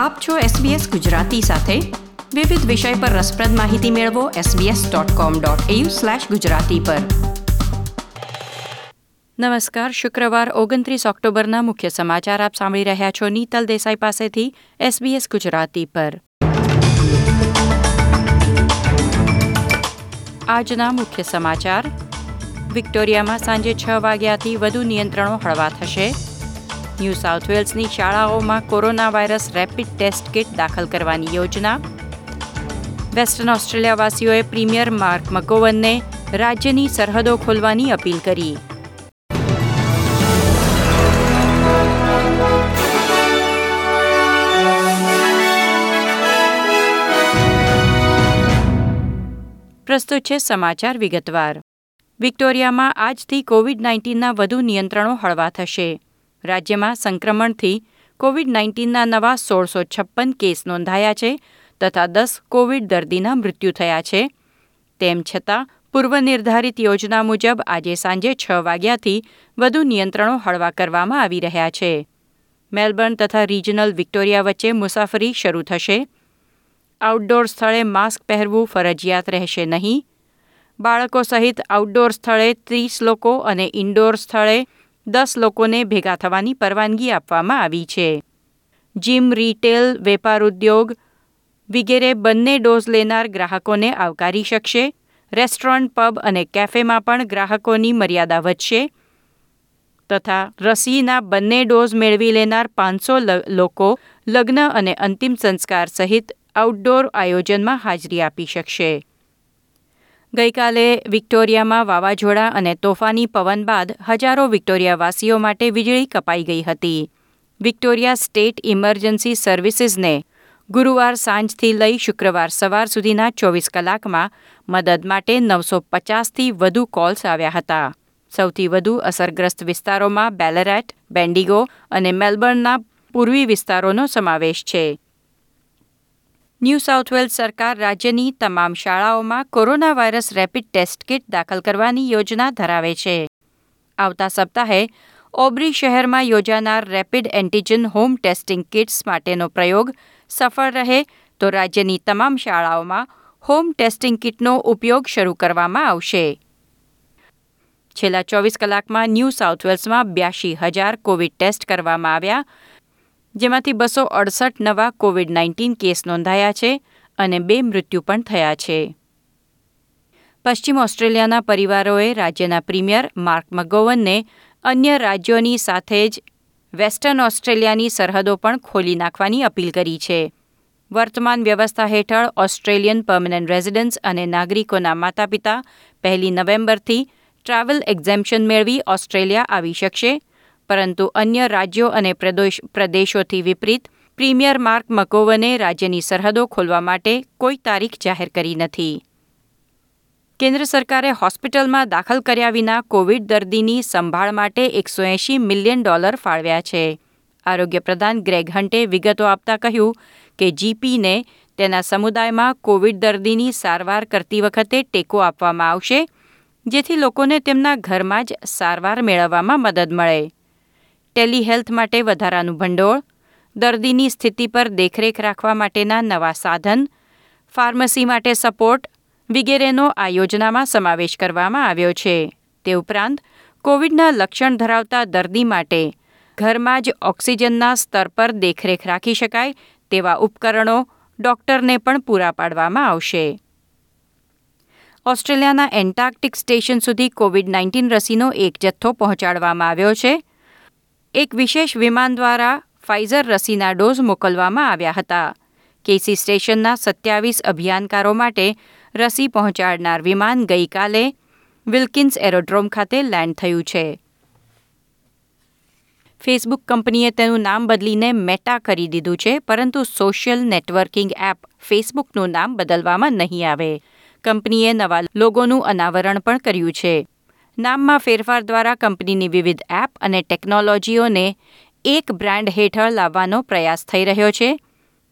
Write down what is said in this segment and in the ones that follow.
આપ છો SBS ગુજરાતી સાથે. વિવિધ વિષય પર રસપ્રદ માહિતી મેળવો sbs.com.au/gujarati પર. નમસ્કાર, શુક્રવાર ઓગણત્રીસ ઓક્ટોબરના મુખ્ય સમાચાર આપ સાંભળી રહ્યા છો નીતલ દેસાઈ પાસેથી SBS ગુજરાતી પર. આજના મુખ્ય સમાચાર. વિક્ટોરિયામાં સાંજે છ વાગ્યાથી વધુ નિયંત્રણો હળવા થશે. ન્યૂ સાઉથ વેલ્સની શાળાઓમાં corona virus rapid test kit દાખલ કરવાની યોજના. વેસ્ટર્ન ઓસ્ટ્રેલિયાવાસીઓએ પ્રીમિયર માર્ક મકોવનને રાજ્યની સરહદો ખોલવાની અપીલ કરી. પ્રસ્તુત છે સમાચાર વિગતવાર. વિક્ટોરિયામાં આજથી કોવિડ નાઇન્ટીનના વધુ નિયંત્રણો હળવા થશે. રાજ્યમાં સંક્રમણથી કોવિડ નાઇન્ટીનના નવા સોળસો છપ્પન કેસ નોંધાયા છે તથા દસ કોવિડ દર્દીના મૃત્યુ થયા છે. તેમ છતાં પૂર્વ નિર્ધારિત યોજના મુજબ આજે સાંજે છ વાગ્યાથી વધુ નિયંત્રણો હળવા કરવામાં આવી રહ્યા છે. મેલબર્ન તથા રિજનલ વિક્ટોરિયા વચ્ચે મુસાફરી શરૂ થશે. આઉટડોર સ્થળે માસ્ક પહેરવું ફરજિયાત રહેશે નહીં. બાળકો સહિત આઉટડોર સ્થળે ત્રીસ લોકો અને ઇન્ડોર સ્થળે દસ લોકોને ભેગા થવાની પરવાનગી આપવામાં આવી છે. જીમ, રિટેલ, વેપાર ઉદ્યોગ વગેરે બંને ડોઝ લેનાર ગ્રાહકોને આવકારી શકશે. રેસ્ટોરન્ટ, પબ અને કેફેમાં પણ ગ્રાહકોની મર્યાદા વધશે. તથા રસીના બંને ડોઝ મેળવી લેનાર પાંચસો લોકો લગ્ન અને અંતિમ સંસ્કાર સહિત આઉટડોર આયોજનમાં હાજરી આપી શકશે. ગઈકાલે વિક્ટોરિયામાં વાવાઝોડા અને તોફાની પવન બાદ હજારો વિક્ટોરિયાવાસીઓ માટે વીજળી કપાઈ ગઈ હતી. વિક્ટોરિયા સ્ટેટ ઇમરજન્સી સર્વિસીસને ગુરુવાર સાંજથી લઈ શુક્રવાર સવાર સુધીના ચોવીસ કલાકમાં મદદ માટે નવસો પચાસથી વધુ કોલ્સ આવ્યા હતા. સૌથી વધુ અસરગ્રસ્ત વિસ્તારોમાં બેલેરેટ બેન્ડિગો અને મેલબર્નના પૂર્વી વિસ્તારોનો સમાવેશ છે. ન્યૂ સાઉથ વેલ્સ સરકાર રાજ્યની તમામ શાળાઓમાં corona virus rapid test kit દાખલ કરવાની યોજના ધરાવે છે. આવતા સપ્તાહે ઓબ્રી શહેરમાં યોજાનાર rapid antigen home testing kits માટેનો પ્રયોગ સફળ રહે તો રાજ્યની તમામ શાળાઓમાં હોમ ટેસ્ટિંગ કિટનો ઉપયોગ શરૂ કરવામાં આવશે. છેલ્લા ચોવીસ કલાકમાં ન્યૂ સાઉથ વેલ્સમાં બ્યાસી હજાર કોવિડ ટેસ્ટ કરવામાં આવ્યા જેમાંથી બસો અડસઠ નવા કોવિડ નાઇન્ટીન કેસ નોંધાયા છે અને બે મૃત્યુ પણ થયા છે. પશ્ચિમ ઓસ્ટ્રેલિયાના પરિવારોએ રાજ્યના પ્રીમિયર માર્ક મગોવનને અન્ય રાજ્યોની સાથે જ વેસ્ટર્ન ઓસ્ટ્રેલિયાની સરહદો પણ ખોલી નાખવાની અપીલ કરી છે. વર્તમાન વ્યવસ્થા હેઠળ ઓસ્ટ્રેલિયન પર્મનન્ટ રેઝિડન્સ અને નાગરિકોના માતા પિતા પહેલી નવેમ્બરથી ટ્રાવેલ એક્ઝેમ્પશન મેળવી ઓસ્ટ્રેલિયા આવી શકશે પરંતુ અન્ય રાજ્યો અને પ્રદેશોથી વિપરીત, પ્રીમિયર માર્ક મકોવને રાજ્યની સરહદો ખોલવા માટે કોઈ તારીખ જાહેર કરી નથી. કેન્દ્ર સરકારે હોસ્પિટલમાં દાખલ કર્યા વિના કોવિડ દર્દીની સંભાળ માટે એકસો એંશી મિલિયન ડોલર ફાળવ્યા છે. આરોગ્ય પ્રધાન ગ્રેગ હન્ટે વિગતો આપતા કહ્યું કે જીપીને તેના સમુદાયમાં કોવિડ દર્દીની સારવાર કરતી વખતે ટેકો આપવામાં આવશે, જેથી લોકોને તેમના ઘરમાં જ સારવાર મેળવવામાં મદદ મળે. ટેલિહેલ્થ માટે વધારાનું ભંડોળ, દર્દીની સ્થિતિ પર દેખરેખ રાખવા માટેના નવા સાધન, ફાર્મસી માટે સપોર્ટ વગેરેનો આ યોજનામાં સમાવેશ કરવામાં આવ્યો છે. તે ઉપરાંત, કોવિડના લક્ષણ ધરાવતા દર્દી માટે ઘરમાં જ ઓક્સિજનના સ્તર પર દેખરેખ રાખી શકાય તેવા ઉપકરણો ડોક્ટરને પણ પૂરા પાડવામાં આવશે. ઓસ્ટ્રેલિયાના એન્ટાર્કટિક સ્ટેશન સુધી કોવિડ નાઇન્ટીન રસીનો એક જથ્થો પહોંચાડવામાં આવ્યો છે. એક વિશેષ વિમાન દ્વારા ફાઇઝર રસીના ડોઝ મોકલવામાં આવ્યા હતા. કેસી સ્ટેશનના સત્યાવીસ અભિયાનકારો માટે રસી પહોંચાડનાર વિમાન ગઈકાલે વિલ્કિન્સ એરોડ્રોમ ખાતે લેન્ડ થયું છે. ફેસબુક કંપનીએ તેનું નામ બદલીને મેટા કરી દીધું છે, પરંતુ સોશિયલ નેટવર્કિંગ એપ ફેસબુકનું નામ બદલવામાં નહીં આવે. કંપનીએ નવા લોગોનું અનાવરણ પણ કર્યું છે. નામમાં ફેરફાર દ્વારા કંપનીની વિવિધ એપ અને ટેકનોલોજીઓને એક બ્રાન્ડ હેઠળ લાવવાનો પ્રયાસ થઈ રહ્યો છે.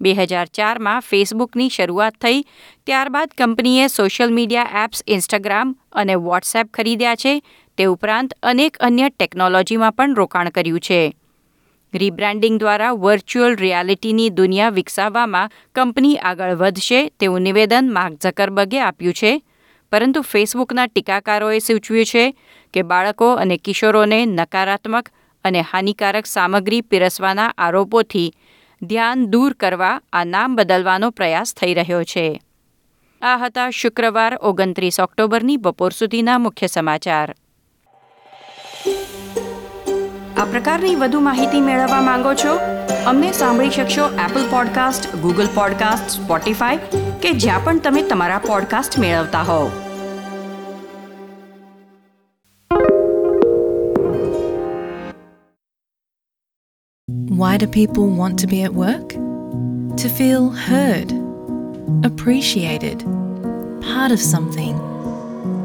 બે હજાર ચારમાં ફેસબુકની શરૂઆત થઈ, ત્યારબાદ કંપનીએ સોશિયલ મીડિયા એપ્સ ઇન્સ્ટાગ્રામ અને વોટ્સએપ ખરીદ્યા છે. તે ઉપરાંત અનેક અન્ય ટેકનોલોજીમાં પણ રોકાણ કર્યું છે. રીબ્રાન્ડિંગ દ્વારા વર્ચ્યુઅલ રિયાલિટીની દુનિયા વિકસાવવામાં કંપની આગળ વધશે તેવું નિવેદન માર્ક ઝકરબર્ગે આપ્યું છે. પરંતુ ફેસબુકના ટીકાકારોએ સૂચવ્યું છે કે બાળકો અને કિશોરોને નકારાત્મક અને હાનિકારક સામગ્રી પીરસવાના આરોપોથી ધ્યાન દૂર કરવા આ નામ બદલવાનો પ્રયાસ થઈ રહ્યો છે. આ હતા શુક્રવાર ઓગણત્રીસ ઓક્ટોબરની બપોર સુધીના મુખ્ય સમાચાર. આ પ્રકારની વધુ માહિતી મેળવવા માંગો છો? અમને સાંભળી શકશો Apple podcast Google podcast Spotify કે જ્યાં પણ તમે તમારા પોડકાસ્ટ મેળવતા હોવ Why do people want to be at work? To feel heard, appreciated, part of something,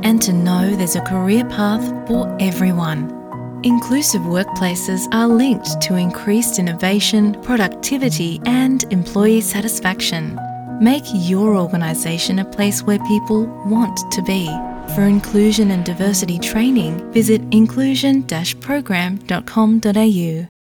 and to know there's a career path for everyone. Inclusive workplaces are linked to increased innovation, productivity, and employee satisfaction. Make your organisation a place where people want to be. For inclusion and diversity training, visit inclusion program.com.au.